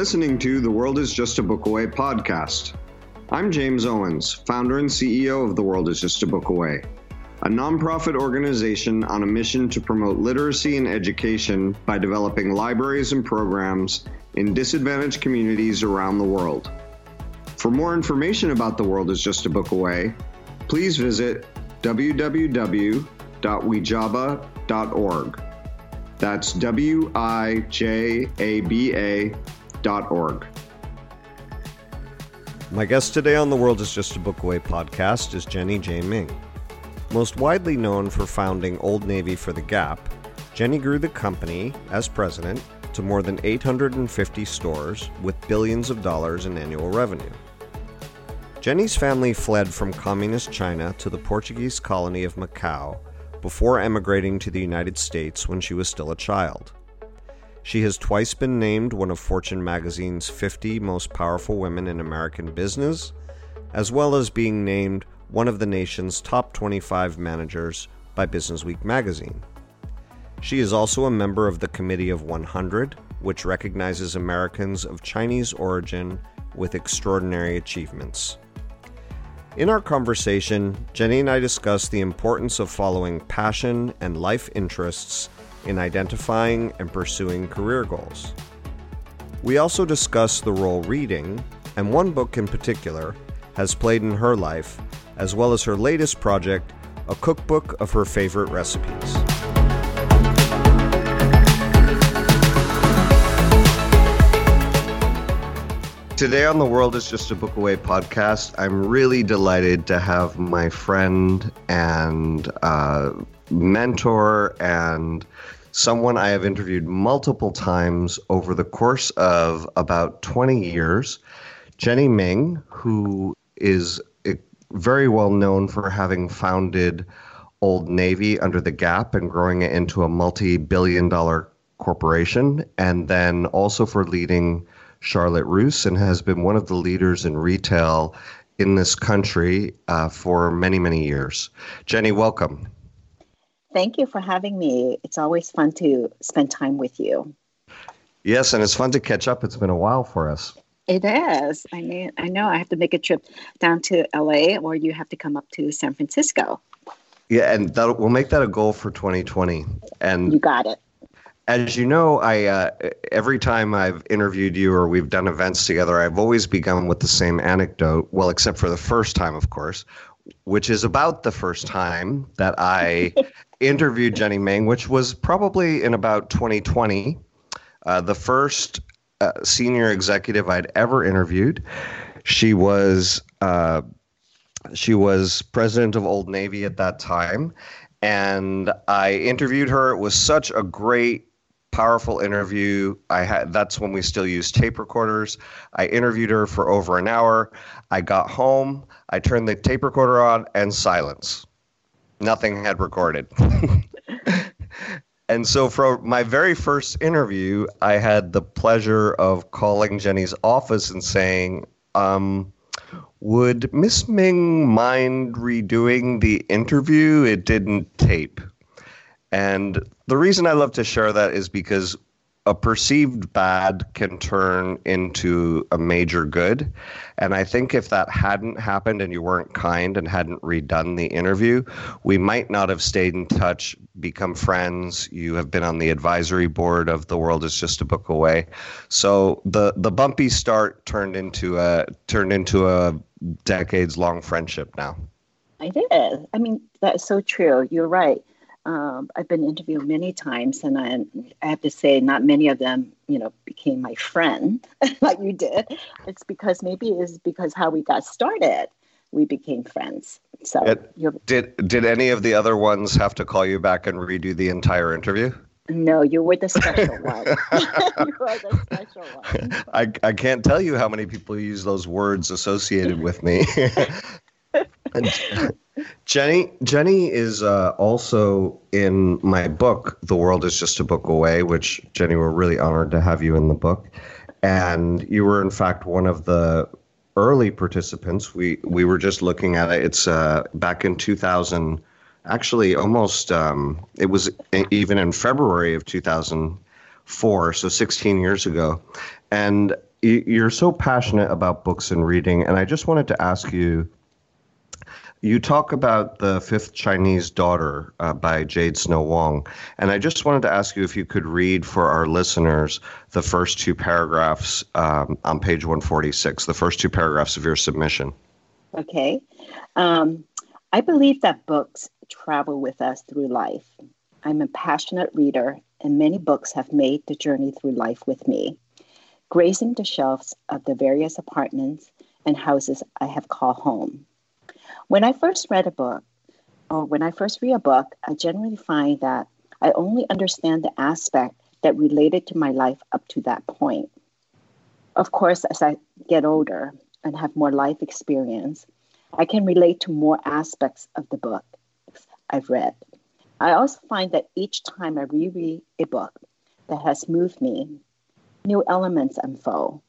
Listening to The World is Just a Book Away podcast. I'm James Owens, founder and CEO of The World is Just a Book Away, a nonprofit organization on a mission to promote literacy and education by developing libraries and programs in disadvantaged communities around the world. For more information about The World is Just a Book Away, please visit www.wijaba.org. That's W I J A B A My guest today on The World is Just a Book Away podcast is Jenny J. Ming. Most widely known for founding Old Navy for the Gap, Jenny grew the company, as president, to more than 850 stores with billions of dollars in annual revenue. Jenny's family fled from communist China to the Portuguese colony of Macau before emigrating to the United States when she was still a child. She has twice been named one of Fortune magazine's 50 most powerful women in American business, as well as being named one of the nation's top 25 managers by Businessweek magazine. She is also a member of the Committee of 100, which recognizes Americans of Chinese origin with extraordinary achievements. In our conversation, Jenny and I discuss the importance of following passion and life interests in identifying and pursuing career goals. We also discuss the role reading, and one book in particular, has played in her life, as well as her latest project, a cookbook of her favorite recipes. Today on The World is Just a Book Away podcast, I'm really delighted to have my friend and uh, mentor and someone I have interviewed multiple times over the course of about 20 years, Jenny Ming, who is very well known for having founded Old Navy under the Gap and growing it into a multi billion dollar corporation, and then also for leading Charlotte Russe and has been one of the leaders in retail in this country uh, for many, many years. Jenny, welcome. Thank you for having me. It's always fun to spend time with you. Yes, and it's fun to catch up. It's been a while for us. It is. I mean, I know I have to make a trip down to LA or you have to come up to San Francisco. Yeah, and that we'll make that a goal for 2020. And you got it as you know, I uh, every time I've interviewed you or we've done events together, I've always begun with the same anecdote. Well, except for the first time, of course, which is about the first time that I interviewed Jenny Ming, which was probably in about 2020. Uh, the first uh, senior executive I'd ever interviewed. She was uh, she was president of Old Navy at that time, and I interviewed her. It was such a great powerful interview. I had that's when we still used tape recorders. I interviewed her for over an hour. I got home, I turned the tape recorder on and silence. Nothing had recorded. and so for my very first interview, I had the pleasure of calling Jenny's office and saying, um, would Miss Ming mind redoing the interview? It didn't tape. And the reason I love to share that is because a perceived bad can turn into a major good. And I think if that hadn't happened and you weren't kind and hadn't redone the interview, we might not have stayed in touch, become friends. You have been on the advisory board of The World is Just a Book Away. So the the bumpy start turned into a turned into a decades long friendship now. I did. I mean, that's so true. You're right um, I've been interviewed many times, and I, I, have to say, not many of them, you know, became my friend like you did. It's because maybe it's because how we got started, we became friends. So, it, did did any of the other ones have to call you back and redo the entire interview? No, you were the special one. you were the special one. I, I can't tell you how many people use those words associated with me. and, Jenny Jenny is uh, also in my book. The world is just a book away, which Jenny, we're really honored to have you in the book, and you were in fact one of the early participants. We we were just looking at it. It's uh, back in 2000. Actually, almost um, it was even in February of 2004, so 16 years ago. And you're so passionate about books and reading. And I just wanted to ask you you talk about the fifth Chinese daughter uh, by Jade Snow Wong, and I just wanted to ask you if you could read for our listeners the first two paragraphs um, on page 146, the first two paragraphs of your submission. Okay. Um, I believe that books travel with us through life. I'm a passionate reader, and many books have made the journey through life with me, grazing the shelves of the various apartments and houses I have called home. When I first read a book, or when I first read a book, I generally find that I only understand the aspect that related to my life up to that point. Of course, as I get older and have more life experience, I can relate to more aspects of the book I've read. I also find that each time I reread a book that has moved me, new elements unfold.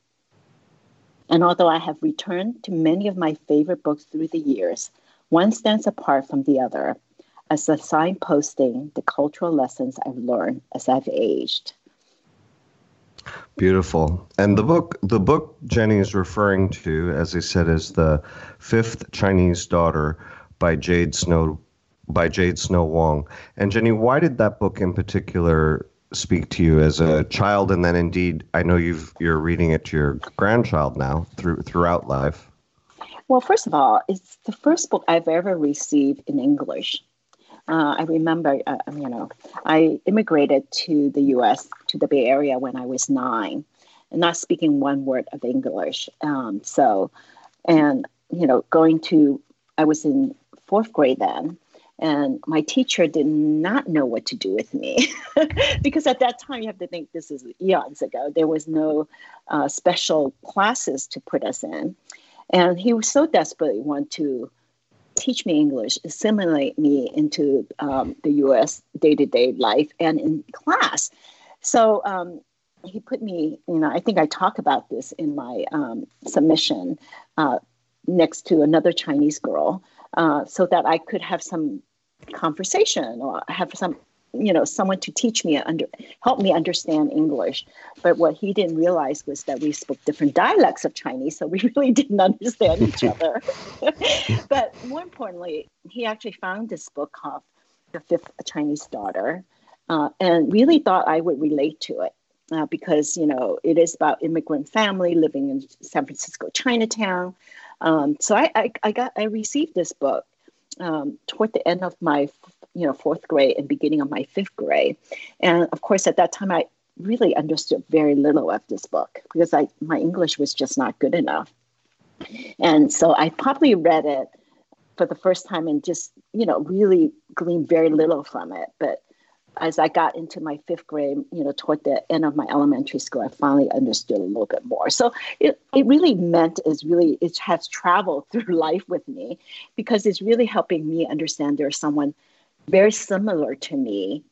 And although I have returned to many of my favorite books through the years, one stands apart from the other as a signposting the cultural lessons I've learned as I've aged. Beautiful. And the book the book Jenny is referring to, as I said, is the fifth Chinese daughter by Jade Snow by Jade Snow Wong. And Jenny, why did that book in particular speak to you as a child, and then indeed, I know you've you're reading it to your grandchild now through throughout life. Well, first of all, it's the first book I've ever received in English. Uh, I remember, uh, you know, I immigrated to the U.S. to the Bay Area when I was nine, and not speaking one word of English. Um, so, and you know, going to, I was in fourth grade then, and my teacher did not know what to do with me because at that time, you have to think this is eons ago. There was no uh, special classes to put us in. And he was so desperately want to teach me English, assimilate me into um, the US day to day life and in class. So um, he put me, you know, I think I talk about this in my um, submission uh, next to another Chinese girl uh, so that I could have some conversation or have some you know someone to teach me under help me understand english. But what he didn't realize was that we spoke different dialects of chinese so we really didn't understand each other. But more importantly he actually found this book called the fifth chinese daughter uh, and really thought i would relate to it uh, because you know it is about immigrant family living in san francisco chinatown. Um, so I, I, I got i received this book um, toward the end of my you know fourth grade and beginning of my fifth grade. And of course at that time i really understood very little of this book because i my english was just not good enough. And so i probably read it for the first time and just you know really gleaned very little from it. But as I got into my fifth grade, you know, toward the end of my elementary school, I finally understood a little bit more. So it, it really meant is really, it has traveled through life with me because it's really helping me understand there's someone very similar to me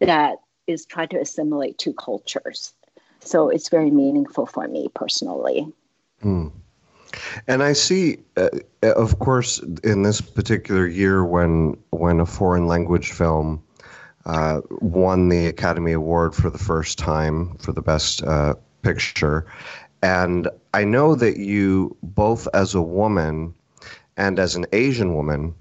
that is trying to assimilate two cultures. So it's very meaningful for me personally. Hmm. And I see, uh, of course, in this particular year when when a foreign language film uh, won the Academy Award for the first time for the best uh, picture. And I know that you, both as a woman and as an Asian woman,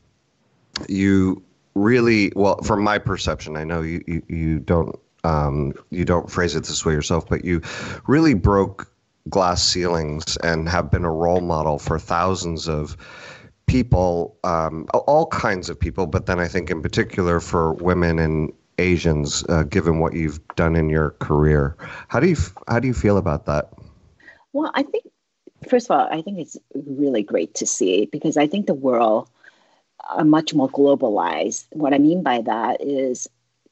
you really well from my perception i know you you, you don't um, you don't phrase it this way yourself but you really broke glass ceilings and have been a role model for thousands of people, um, all kinds of people, but then I think in particular for women and Asians, uh, given what you've done in your career. How do you how do you feel about that? Well, I think first of all, I think it's really great to see because I think the world are much more globalized. What I mean by that is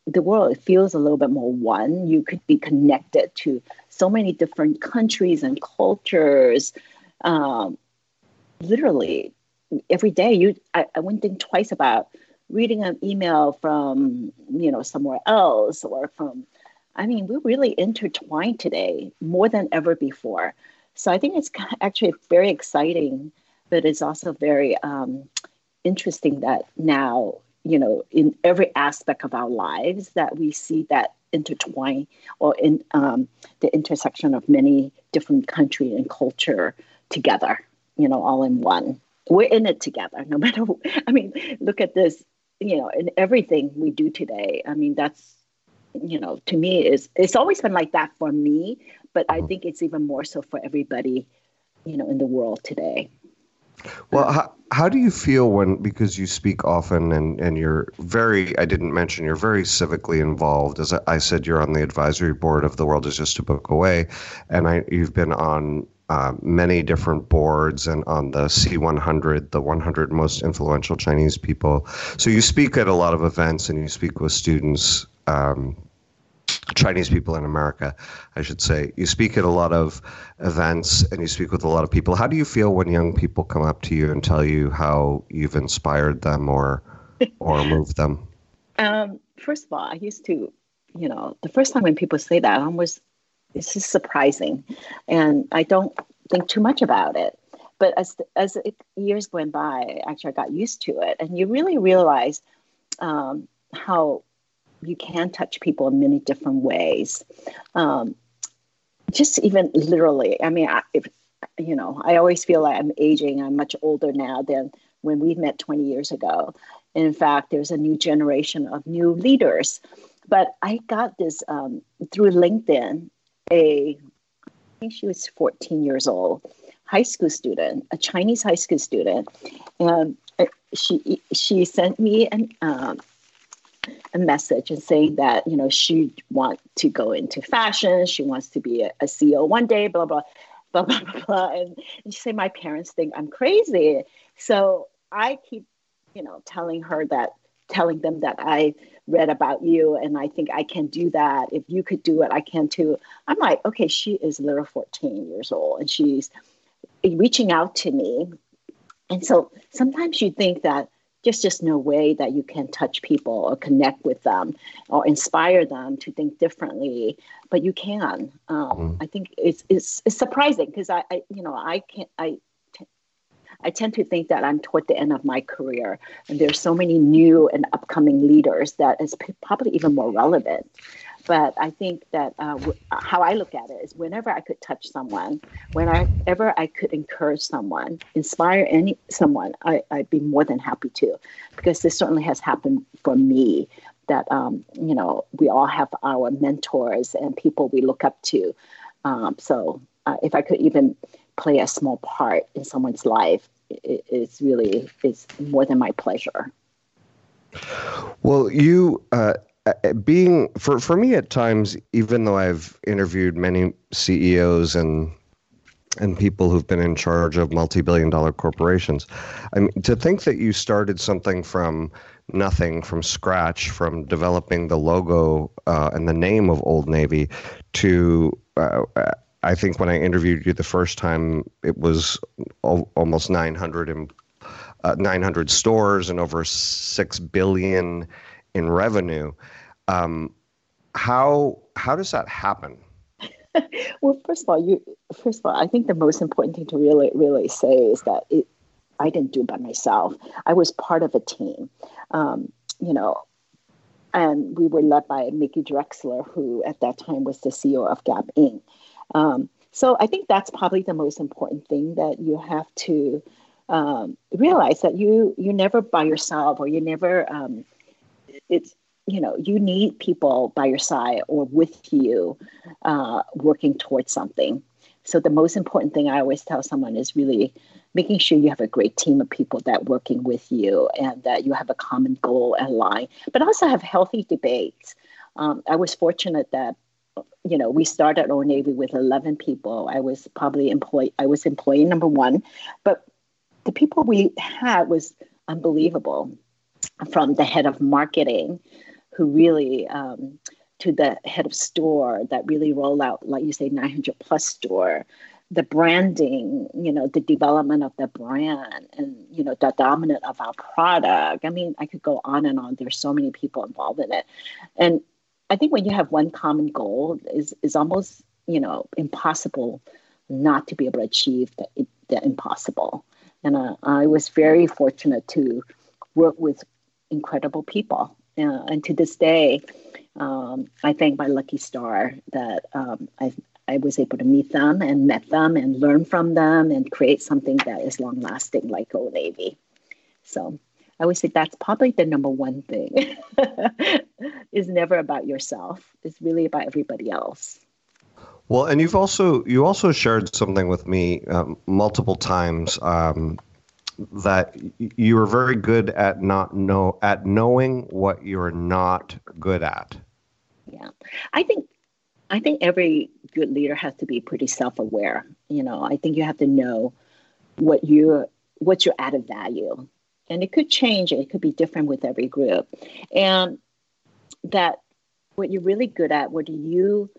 the world feels a little bit more one. You could be connected to so many different countries and cultures. Um, literally, every day, you I, I wouldn't think twice about reading an email from you know somewhere else or from i mean we're really intertwined today more than ever before so i think it's actually very exciting but it's also very um, interesting that now you know in every aspect of our lives that we see that intertwine or in um, the intersection of many different country and culture together, you know, all in one. We're in it together, no matter. I mean, look at this, you know, in everything we do today. I mean, that's, you know, to me is it's always been like that for me, but I mm-hmm. think it's even more so for everybody, you know, in the world today. Well, how, how do you feel when because you speak often and and you're very I didn't mention you're very civically involved. As I said, you're on the advisory board of The World Is Just a Book Away, and I you've been on uh, many different boards and on the C100, the 100 most influential Chinese people. So you speak at a lot of events and you speak with students um, Chinese people in America, I should say. You speak at a lot of events and you speak with a lot of people. How do you feel when young people come up to you and tell you how you've inspired them or or moved them? Um, first of all, I used to, you know, the first time when people say that, I was this is surprising, and I don't think too much about it. But as as it, years went by, actually, I got used to it, and you really realize um, how you can touch people in many different ways. Um, just even literally, I mean, I, if, you know, I always feel like I'm aging. I'm much older now than when we met 20 years ago. In fact, there's a new generation of new leaders. But I got this um, through LinkedIn. A, I think she was 14 years old, high school student, a Chinese high school student, and uh, she she sent me an um, a message and saying that you know she want to go into fashion, she wants to be a, a CEO one day, blah blah blah blah blah blah. And, and she say my parents think I'm crazy, so I keep you know telling her that telling them that I read about you and I think I can do that. If you could do it, I can too. I'm like, okay, she is literally 14 years old and she's reaching out to me. And so sometimes you think that there's just no way that you can touch people or connect with them or inspire them to think differently but you can um, mm. i think it's it's, it's surprising because I, I, you know i can't i I tend to think that I'm toward the end of my career, and there's so many new and upcoming leaders that is probably even more relevant. But I think that uh, how I look at it is whenever I could touch someone, whenever I could encourage someone, inspire any someone, I, I'd be more than happy to, because this certainly has happened for me. That um, you know, we all have our mentors and people we look up to. Um, so uh, if I could even play a small part in someone's life, it, it's really it's more than my pleasure. Well, you uh, uh, being for for me at times, even though I've interviewed many CEOs and and people who've been in charge of multi-billion dollar corporations, I mean, to think that you started something from nothing, from scratch, from developing the logo uh, and the name of Old Navy, to uh, I think when I interviewed you the first time, it was al- almost 900 and uh, 900 stores and over six billion in revenue. Um, how how does that happen? well, first of all, you first of all, I think the most important thing to really really say is that it, I didn't do it by myself. I was part of a team. Um, you know, and we were led by Mickey Drexler, who at that time was the CEO of Gap Inc. Um, so I think that's probably the most important thing that you have to um, realize that you you're never by yourself or you never um, it's you know you need people by your side or with you uh, working towards something. So the most important thing i always tell someone is really making sure you have a great team of people that working with you and that you have a common goal and line but also have healthy debates. Um, i was fortunate that you know we started old navy with 11 people i was probably employee i was employee number one but the people we had was unbelievable from the head of marketing who really um, to the head of store that really roll out, like you say, 900 plus store, the branding, you know, the development of the brand and, you know, the dominant of our product. I mean, I could go on and on. There's so many people involved in it. And I think when you have one common goal is is almost, you know, impossible not to be able to achieve the, the impossible. And uh, I was very fortunate to work with incredible people uh, and to this day, Um, I thank my lucky star that um, I I was able to meet them and met them and learn from them and create something that is long lasting like Old Navy. So I would say that's probably the number one thing. is never about yourself. It's really about everybody else. Well, and you've also you also shared something with me um, multiple times um, that you are very good at not know at knowing what you're not good at. Yeah, I think I think every good leader has to be pretty self-aware. You know, I think you have to know what you what's your added value, and it could change. It could be different with every group, and that what you're really good at. What do you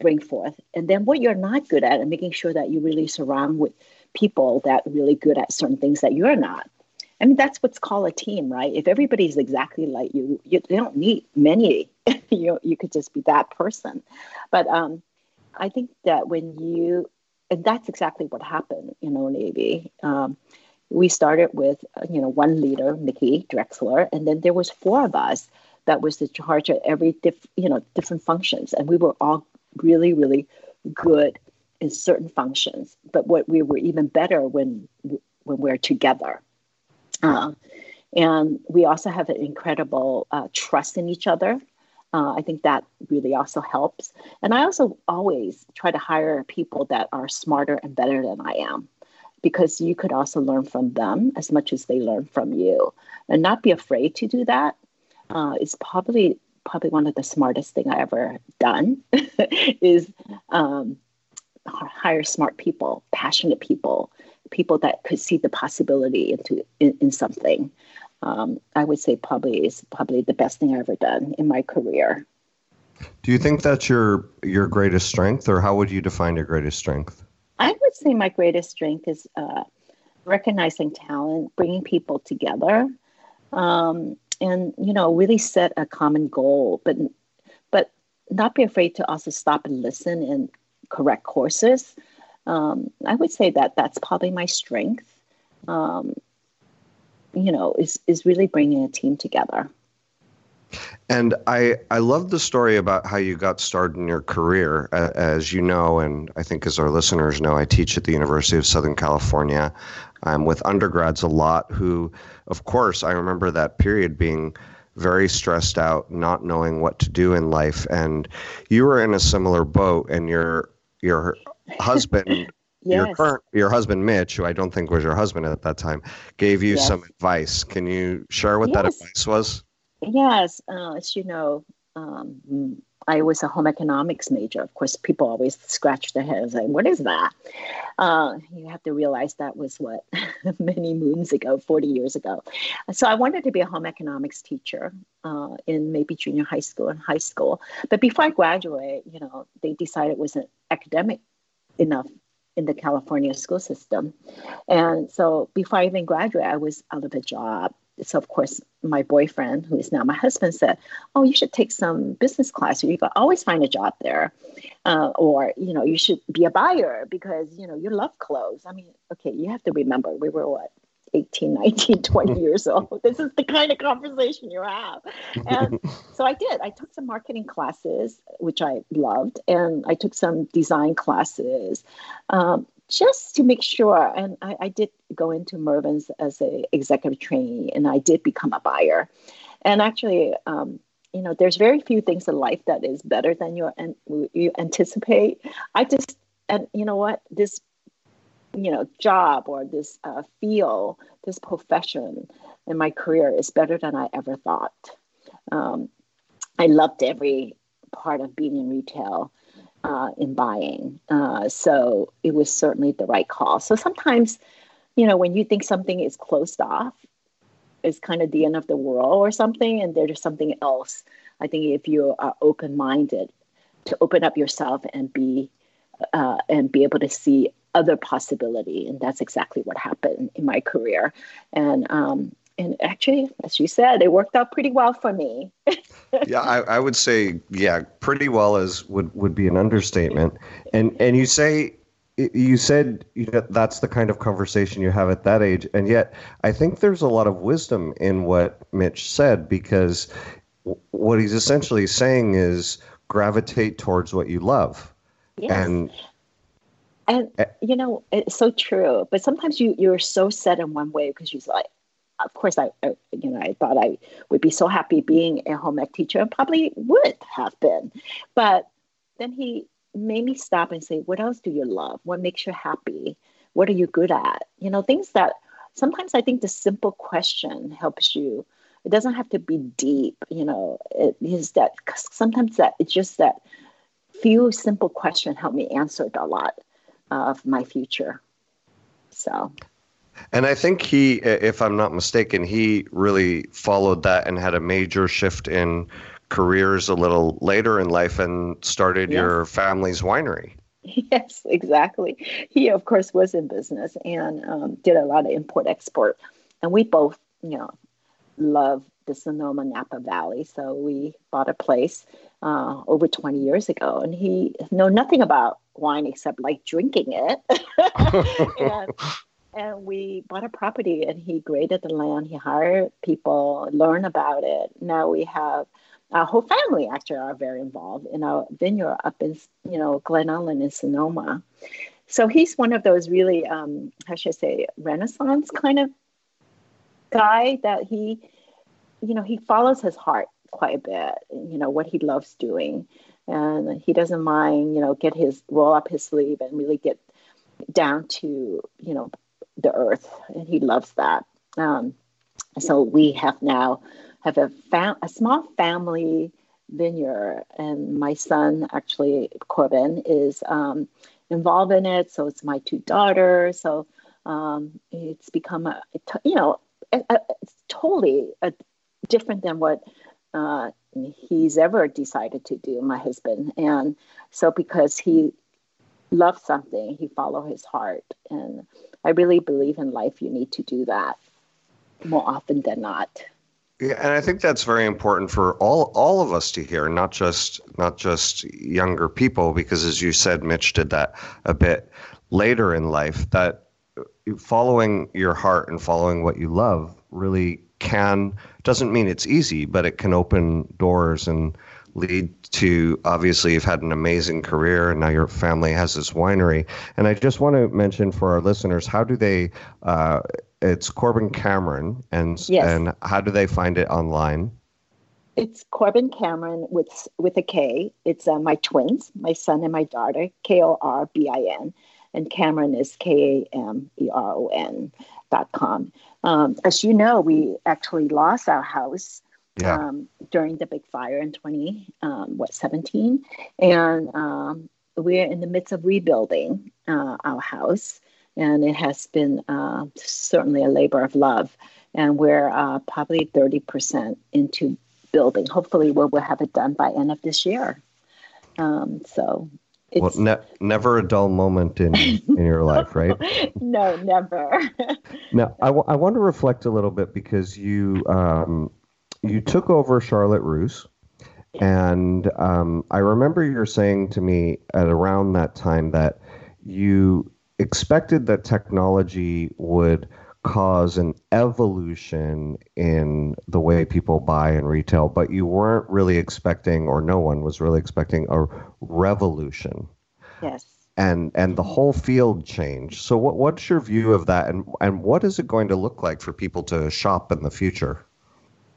bring forth, and then what you're not good at, and making sure that you really surround with people that really good at certain things that you're not. I mean, that's what's called a team, right? If everybody's exactly like you, you don't need many. you you could just be that person. But um, I think that when you, and that's exactly what happened in Old Navy. Um, we started with you know one leader, Mickey Drexler, and then there was four of us that was in charge of every diff, you know different functions, and we were all really really good in certain functions. But what we were even better when when we're together. Uh, and we also have an incredible uh, trust in each other. Uh, I think that really also helps. And I also always try to hire people that are smarter and better than I am because you could also learn from them as much as they learn from you and not be afraid to do that uh, is probably probably one of the smartest thing I ever done is um, hire smart people, passionate people, people that could see the possibility into in, in something. Um, I would say probably is probably the best thing I've ever done in my career. Do you think that's your your greatest strength, or how would you define your greatest strength? I would say my greatest strength is uh, recognizing talent, bringing people together, um, and you know, really set a common goal, but but not be afraid to also stop and listen and correct courses. Um, I would say that that's probably my strength. Um, you know, is is really bringing a team together. And I I love the story about how you got started in your career. As you know, and I think as our listeners know, I teach at the University of Southern California. I'm with undergrads a lot who, of course, I remember that period being very stressed out, not knowing what to do in life. And you were in a similar boat, and your your husband yes. your current your husband Mitch, who I don't think was your husband at that time, gave you yes. some advice. Can you share what yes. that advice was? Yes, uh, as you know, um, I was a home economics major. Of course, people always scratch their heads like, "What is that?" Uh, you have to realize that was what many moons ago, forty years ago. So I wanted to be a home economics teacher uh, in maybe junior high school and high school. But before I graduate, you know, they decided it wasn't academic enough in the California school system, and so before I even graduated, I was out of a job so of course my boyfriend who is now my husband said oh you should take some business class or you can always find a job there. Uh, or you know you should be a buyer because you know you love clothes. I mean okay you have to remember we were what 18 19 20 years old. This is the kind of conversation you have. And so i did. I took some marketing classes which i loved and i took some design classes. Um, just to make sure. And I, I did go into Mervyn's as a executive trainee, and I did become a buyer. And actually, um, you know, there's very few things in life that is better than you and you anticipate. I just and you know what this you know job or this uh, this profession in my career is better than I ever thought. Um, I loved every part of being in retail uh, in buying. Uh, so it was certainly the right call. So sometimes, you know, when you think something is closed off, it's kind of the end of the world or something, and there's something else. I think if you are open minded to open up yourself and be uh, and be able to see other possibility, and that's exactly what happened in my career. And um, and actually, as you said, it worked out pretty well for me. yeah, I, I, would say, yeah, pretty well is would would be an understatement. And and you say you said you know, that's the kind of conversation you have at that age, and yet I think there's a lot of wisdom in what Mitch said because what he's essentially saying is gravitate towards what you love. Yes. And and you know it's so true but sometimes you you're so set in one way because you're like of course I, I, you know i thought i would be so happy being a home ec teacher and probably would have been. But then he made me stop and say what else do you love? What makes you happy? What are you good at? You know things that sometimes i think the simple question helps you. It doesn't have to be deep you know. It is that sometimes that it's just that few simple question help me answer a lot of my future. So. And I think he, if I'm not mistaken, he really followed that and had a major shift in careers a little later in life and started yes. your family's winery. Yes, exactly. He, of course, was in business and um, did a lot of import export. And we both, you know, love the Sonoma Napa Valley. So we bought a place uh, over 20 years ago. And he know nothing about wine except like drinking it. and, and we bought a property and he graded the land. He hired people, learn about it. Now we have our whole family actually are very involved in our vineyard up in you know Glen Ellen in Sonoma. So he's one of those really um, how should I say Renaissance kind of guy that he you know he follows his heart quite a bit. You know what he loves doing and he doesn't mind, you know, get his roll up his sleeve and really get down to, you know, the earth, and he loves that. Um, so we have now have a fam- a small family vineyard, and my son actually Korbin is um, involved in it. So it's my two daughters. So um, it's become a, you know, a, a, it's totally different than what uh, he's ever decided to do, my husband. And so because he loves something, he follow his heart. And I really believe in life you need to do that more often than not. Yeah, and I think that's very important for all all of us to hear, not just not just younger people, because as you said, Mitch did that a bit later in life. That following your heart and following what you love really can doesn't mean it's easy, but it can open doors and lead to obviously you've had an amazing career and now your family has this winery. And I just want to mention for our listeners, how do they? Uh, it's Korbin Kameron, and yes. and how do they find it online? It's Korbin Kameron with with a K. It's uh, my twins, my son and my daughter, K O R B I N, and Cameron is K A M E R O N dot com. Um, as you know, we actually lost our house yeah. um, during the big fire in 20, um, what, 17? And um, we're in the midst of rebuilding uh, our house. And it has been uh, certainly a labor of love. And we're uh, probably 30% into building. Hopefully, we'll, we'll have it done by end of this year. Um, so well, ne- never a dull moment in in your life, right? no, never. now, I, w- I want to reflect a little bit because you um, you took over Charlotte Russe, and um, I remember you were saying to me at around that time that you expected that technology would cause an evolution in the way people buy and retail, but you weren't really expecting, or no one was really expecting, a revolution. Yes. And and the whole field changed. So what what's your view of that, and and what is it going to look like for people to shop in the future?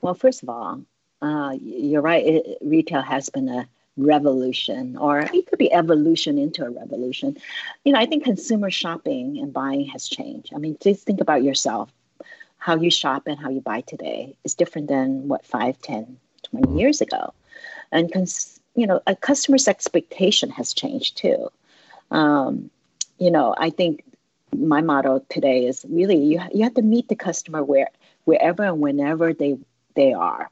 Well, first of all, uh, you're right. It, retail has been a revolution, or it could be evolution into a revolution. You know, I think consumer shopping and buying has changed. I mean, just think about yourself. How you shop and how you buy today is different than what 5, 10, 20 years ago. And, cons- you know, a customer's expectation has changed too. Um, you know, I think my motto today is really you, you have to meet the customer where wherever and whenever they they are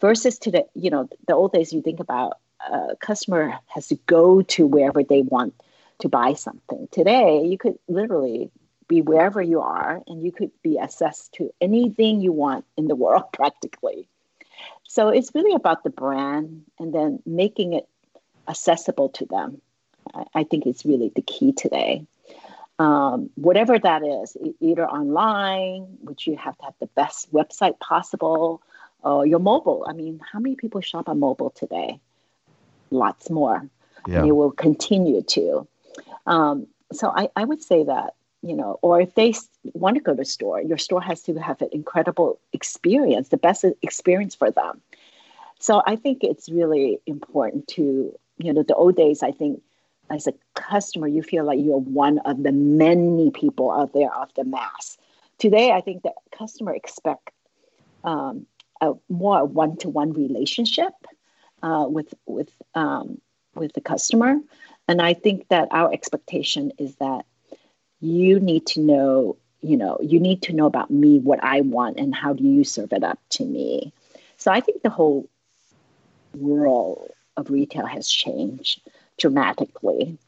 versus to the you know the old days you think about a customer has to go to wherever they want to buy something. Today, you could literally be wherever you are and you could be accessed to anything you want in the world practically. So it's really about the brand and then making it accessible to them. I, I think it's really the key today. Um, whatever that is, either online, which you have to have the best website possible, oh, your mobile. I mean, how many people shop on mobile today? Lots more. Yeah. And it will continue to. Um, so I, I would say that, you know, or if they want to go to a store, your store has to have an incredible experience, the best experience for them. So I think it's really important to, you know, the old days, I think as a customer, you feel like you're one of the many people out there of the mass. Today, I think that customer expect um, a more one-to-one relationship uh, with with um, with the customer, and I think that our expectation is that you need to know, you know, you need to know about me, what I want, and how do you serve it up to me. So I think the whole world of retail has changed dramatically.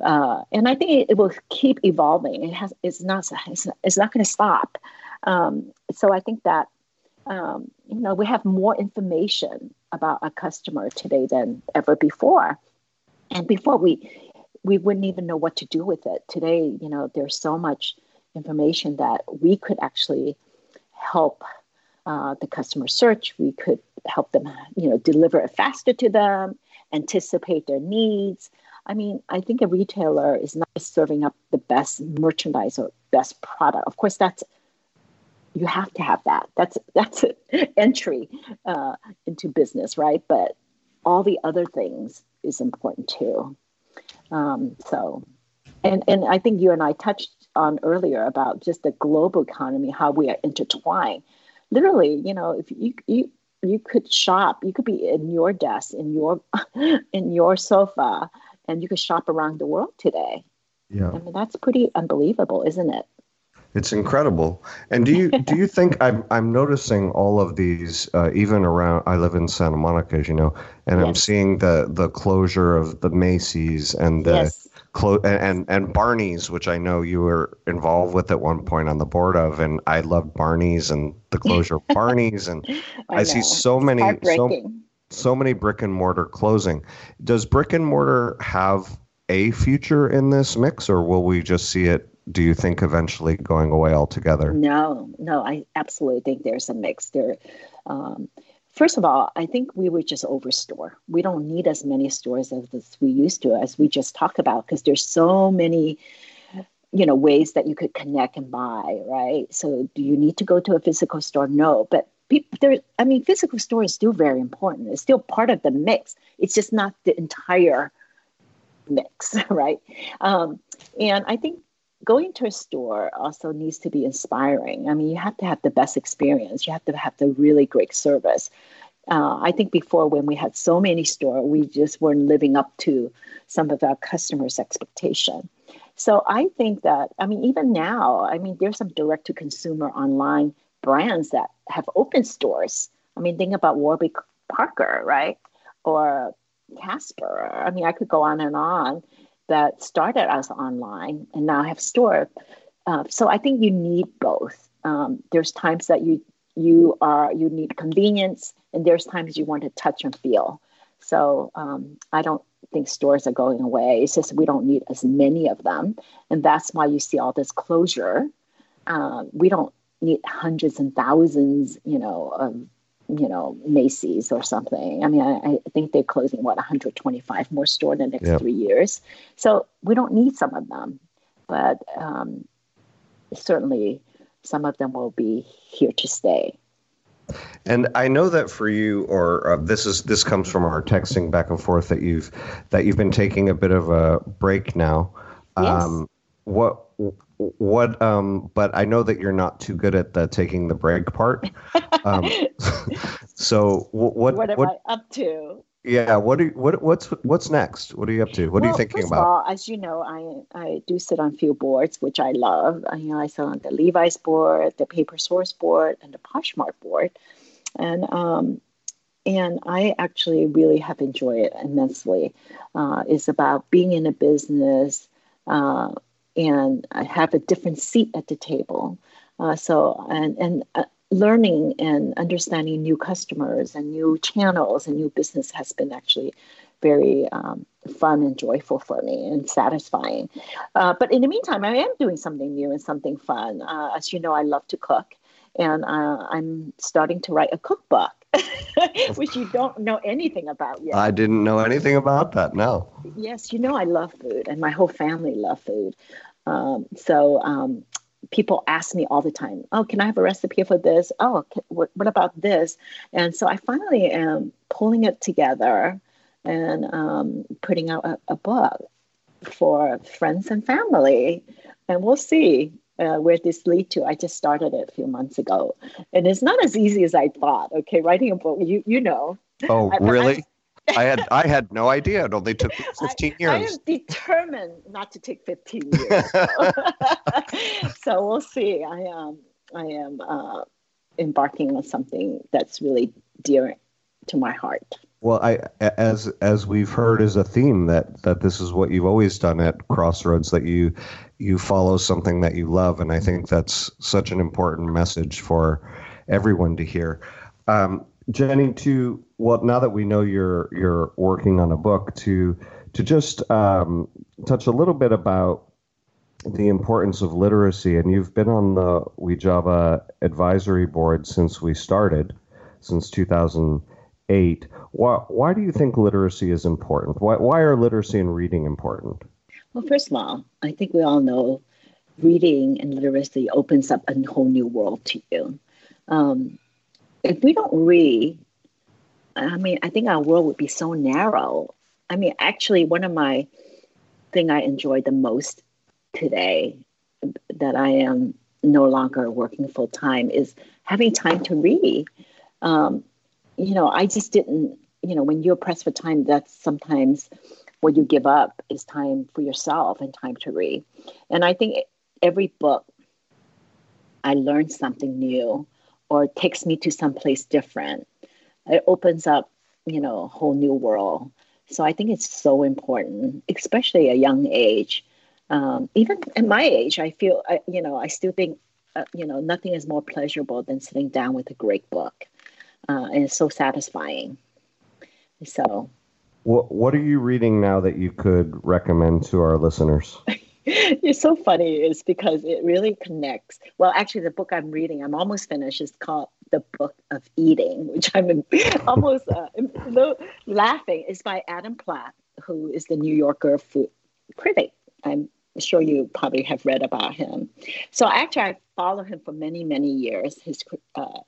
Uh, and I think it, it, will keep evolving. It has, it's not, it's, it's not going to stop. Um, so I think that, um, you know, we have more information about a customer today than ever before. And before we, we wouldn't even know what to do with it. Today, you know, there's so much information that we could actually help uh, the customer search. We could help them, you know, deliver it faster to them, anticipate their needs. I mean, I think a retailer is not serving up the best merchandise or best product. Of course, that's you have to have that. That's that's an entry uh, into business, right? But all the other things is important too. Um, so, and and I think you and I touched on earlier about just the global economy, how we are intertwined. Literally, you know, if you you you could shop, you could be in your desk, in your in your sofa, and you could shop around the world today. Yeah, I mean that's pretty unbelievable, isn't it? It's incredible. And do you do you think I'm I'm noticing all of these uh, even around? I live in Santa Monica, as you know, and yes. I'm seeing the the closure of the Macy's and the yes. clo- and and Barney's, which I know you were involved with at one point on the board of, and I love Barney's and the closure of Barney's, and I, I see so many so so many brick and mortar closing. Does brick and mortar have a future in this mix, or will we just see it do you think eventually going away altogether? No, no, I absolutely think there's a mix there. Um, first of all, I think we would just overstore. We don't need as many stores as we used to, as we just talked about, because there's so many, you know, ways that you could connect and buy, right? So, do you need to go to a physical store? No, but there. I mean, physical store is still very important. It's still part of the mix. It's just not the entire mix, right? Um, and I think going to a store also needs to be inspiring. I mean, you have to have the best experience. You have to have the really great service. Uh, I think before, when we had so many stores, we just weren't living up to some of our customers' expectation. So I think that, I mean, even now, I mean, there's some direct to consumer online brands that have open stores. I mean, think about Warby Parker, right? Or Casper. I mean, I could go on and on that started as online and now have store. Uh, so I think you need both. Um, there's times that you you are you need convenience, and there's times you want to touch and feel. So um, I don't think stores are going away. It's just we don't need as many of them, and that's why you see all this closure. Uh, we don't need hundreds and thousands, you know, of you know, Macy's or something. I mean, I, I think they're closing what 125 more stores in the next yep. three years. So we don't need some of them, but um, certainly some of them will be here to stay. And I know that for you, or uh, this is this comes from our texting back and forth that you've that you've been taking a bit of a break now. Yes. Um, what what um but i know that you're not too good at the taking the break part. Um so what what am what, i up to? Yeah what are you, what what's what's next? What are you up to? What well, are you thinking about? all, as you know i i do sit on few boards which i love. I, you know i sit on the levi's board the paper source board and the poshmark board. And um and I actually really have enjoyed it immensely. Uh, it's about being in a business, uh, and I have a different seat at the table. Uh, so and and uh, learning and understanding new customers and new channels and new business has been actually very um, fun and joyful for me and satisfying. Uh, but in the meantime, I am doing something new and something fun. Uh, as you know, I love to cook. and uh, I'm starting to write a cookbook. which you don't know anything about yet. I didn't know anything about that. No. Yes, you know I love food, and my whole family love food. Um, so um, people ask me all the time, "Oh, can I have a recipe for this? Oh, can, what, what about this?" And so I finally am pulling it together and um, putting out a, a book for friends and family, and we'll see uh, where this lead to. I just started it a few months ago, and it's not as easy as I thought. Okay, writing a book, you you know. Oh, I, really? I had I had no idea. It only took 15 years. I, I am determined not to take 15 years. So, so we'll see. I am I am uh, embarking on something that's really dear to my heart. Well, I as as we've heard is a theme that that this is what you've always done at Crossroads that you you follow something that you love, and I think that's such an important message for everyone to hear. Um, Jenny, to well, now that we know you're you're working on a book, to to just um, touch a little bit about the importance of literacy, and you've been on the WJABA advisory board since we started, since 2008. Why, why do you think literacy is important? Why, why are literacy and reading important? Well, first of all, I think we all know reading and literacy opens up a whole new world to you. Um, if we don't read, I mean, I think our world would be so narrow. I mean, actually, one of my thing I enjoy the most today that I am no longer working full time is having time to read. Um, you know, I just didn't, you know, when you're pressed for time, that's sometimes what you give up is time for yourself and time to read. And I think every book, I learn something new or takes me to someplace different. It opens up, you know, a whole new world. So I think it's so important, especially a young age. Um, even at my age, I feel, I, you know, I still think, uh, you know, nothing is more pleasurable than sitting down with a great book uh, and it's so satisfying. So, what what are you reading now that you could recommend to our listeners? it's so funny is because it really connects. Well, actually, the book I'm reading, I'm almost finished, is called The Book of Eating, which I'm almost uh, laughing. is by Adam Platt, who is the New Yorker food critic. I'm sure you probably have read about him. So actually, I followed him for many, many years. His uh,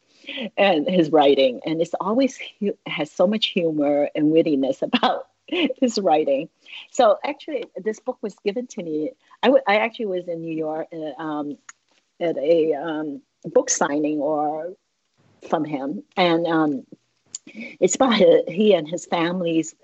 and his writing, and it's always has so much humor and wittiness about his writing. So actually, this book was given to me. I, w- I actually was in New York uh, um, at a um, book signing or from him, and um, it's about his, he and his family's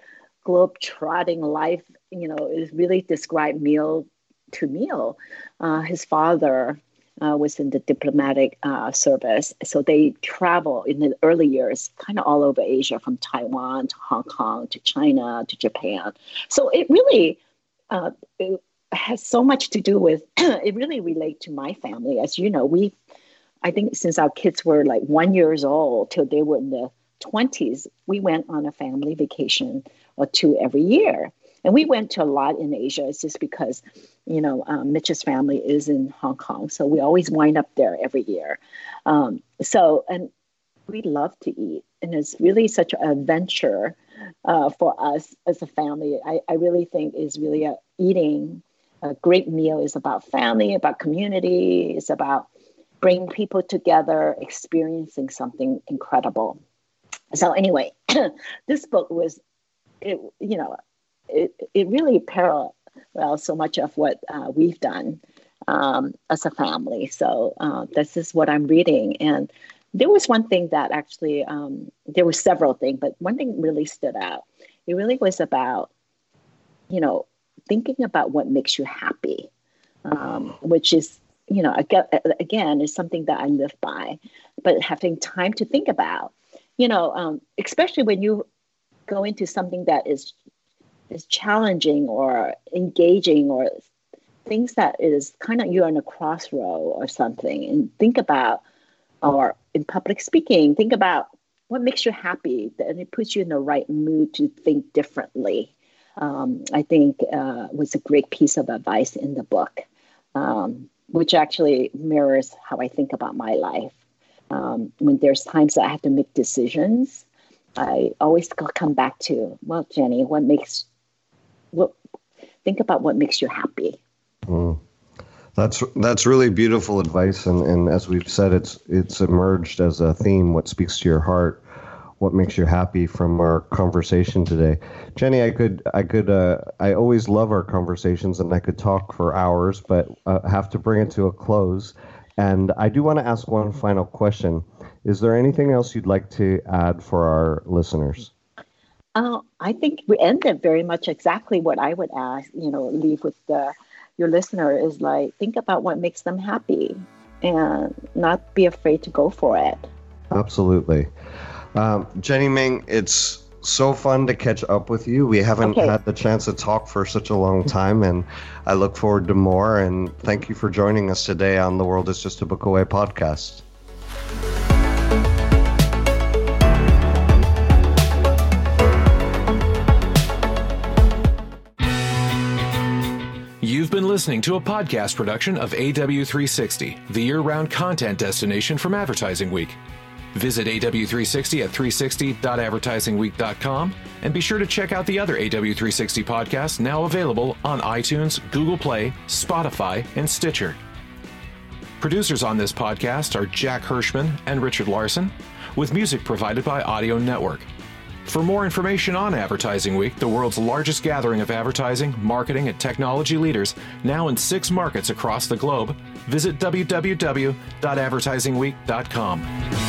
globe trotting life. You know, is really described meal to meal. Uh, his father uh, was in the diplomatic uh, service. So they travel in the early years kind of all over Asia, from Taiwan to Hong Kong to China to Japan. So it really uh, it has so much to do with, it really relate to my family. As you know, we, I think since our kids were like one years old till they were in the 20s, we went on a family vacation or two every year. And we went to a lot in Asia. It's just because, you know, um, Mitch's family is in Hong Kong. So we always wind up there every year. Um, so, and we love to eat. And it's really such an adventure uh, for us as a family. I, I really think is really a, eating a great meal is about family, about community, it's about bringing people together, experiencing something incredible. So anyway, this book was, it, you know, it, it really parallels so much of what uh, we've done um, as a family. So uh, this is what I'm reading. And there was one thing that actually, um, there were several things, but one thing really stood out. It really was about, you know, thinking about what makes you happy, um, which is, you know, again, again, is something that I live by, but having time to think about, you know, um, especially when you go into something that is is challenging or engaging or things that is kind of you're on a crossroad or something. And think about or in public speaking think about what makes you happy and it puts you in the right mood to think differently. Um, i think uh, was a great piece of advice in the book um, which actually mirrors how i think about my life. Um, when there's times that I have to make decisions, I always come back to, well, Jenny, what makes what think about what makes you happy. Mm. That's that's really beautiful advice, and, and as we've said, it's it's emerged as a theme. What speaks to your heart, what makes you happy from our conversation today, Jenny. I could I could uh, I always love our conversations, and I could talk for hours, but uh, have to bring it to a close. And I do want to ask one final question. Is there anything else you'd like to add for our listeners? Uh, I think we ended very much exactly what I would ask, you know, leave with the, your listener is like, think about what makes them happy and not be afraid to go for it. Absolutely. Um, Jenny Ming, it's so fun to catch up with you. We haven't okay. had the chance to talk for such a long time, and I look forward to more. And thank you for joining us today on The World is Just a Book Away podcast. Listening to a podcast production of AW360, the year round content destination from Advertising Week. Visit AW360 at 360.advertisingweek.com and be sure to check out the other AW360 podcasts now available on iTunes, Google Play, Spotify, and Stitcher. Producers on this podcast are Jack Hirschman and Richard Larson, with music provided by Audio Network. For more information on Advertising Week, the world's largest gathering of advertising, marketing, and technology leaders, now in six markets across the globe, visit www.advertisingweek.com.